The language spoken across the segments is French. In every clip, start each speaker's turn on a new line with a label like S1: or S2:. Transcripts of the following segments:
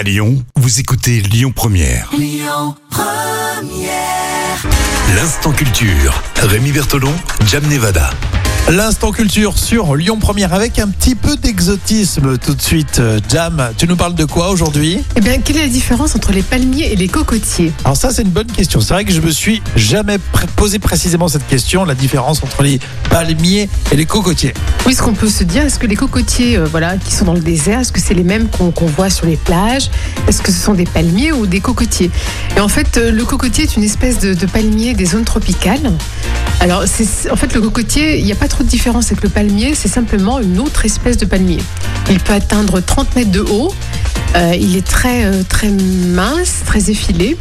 S1: À Lyon, vous écoutez Lyon Première. L'instant culture. Rémi Bertolon, Jam Nevada.
S2: L'instant culture sur Lyon Première avec un petit peu d'exotisme tout de suite. Euh, Jam, tu nous parles de quoi aujourd'hui?
S3: Eh bien, quelle est la différence entre les palmiers et les cocotiers?
S2: Alors ça c'est une bonne question. C'est vrai que je me suis jamais pr- posé précisément cette question, la différence entre les palmiers et les cocotiers.
S3: Oui, ce qu'on peut se dire, est-ce que les cocotiers euh, voilà, qui sont dans le désert, est-ce que c'est les mêmes qu'on voit sur les plages? Est-ce que ce sont des palmiers ou des cocotiers? Et en fait, euh, le cocotier est une espèce de, de palmier des zones tropicales. Alors, en fait, le cocotier, il n'y a pas trop de différence avec le palmier, c'est simplement une autre espèce de palmier. Il peut atteindre 30 mètres de haut. Euh, il est très, euh, très mince, très effilé.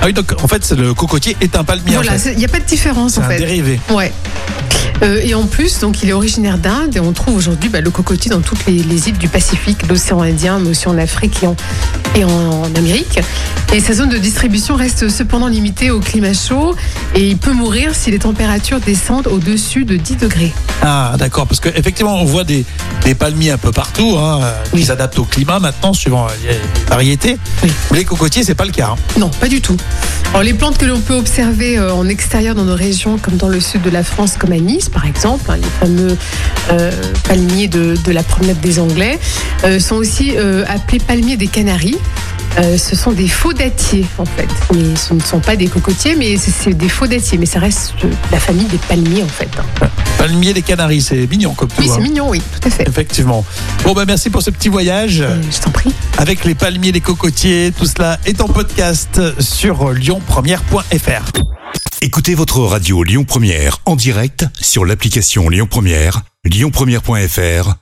S2: Ah oui, donc en fait le cocotier est un palmier.
S3: Voilà, il n'y a pas de différence
S2: C'est
S3: en
S2: un
S3: fait.
S2: dérivé.
S3: Ouais. Euh, et en plus, donc, il est originaire d'Inde et on trouve aujourd'hui bah, le cocotier dans toutes les, les îles du Pacifique, l'océan Indien, mais aussi en Afrique et en, et en Amérique. Et sa zone de distribution reste cependant limitée au climat chaud et il peut mourir si les températures descendent au-dessus de 10 degrés.
S2: Ah d'accord, parce qu'effectivement on voit des, des palmiers un peu partout, hein, qui
S3: Oui.
S2: s'adaptent au climat maintenant suivant les variétés.
S3: Oui.
S2: Mais les cocotiers c'est pas le cas. hein.
S3: Non, pas du tout. Alors, les plantes que l'on peut observer euh, en extérieur dans nos régions, comme dans le sud de la France, comme à Nice par exemple, hein, les fameux euh, palmiers de, de la promenade des Anglais, euh, sont aussi euh, appelés palmiers des Canaries. Euh, ce sont des faux dattiers en fait. Mais ce ne sont pas des cocotiers, mais c'est- des faux dattiers. Mais ça reste euh, la famille des palmiers en fait. hein.
S2: Palmier des Canaries, c'est mignon comme tout.
S3: Oui,
S2: hein.
S3: c'est mignon, oui, tout à fait.
S2: Effectivement. Bon ben merci pour ce petit voyage.
S3: Euh, je t'en prie.
S2: avec les palmiers, les cocotiers, tout cela est en podcast sur lyonpremière.fr.
S1: Écoutez votre radio Lyon Première en direct sur l'application Lyon Première, lyonpremière.fr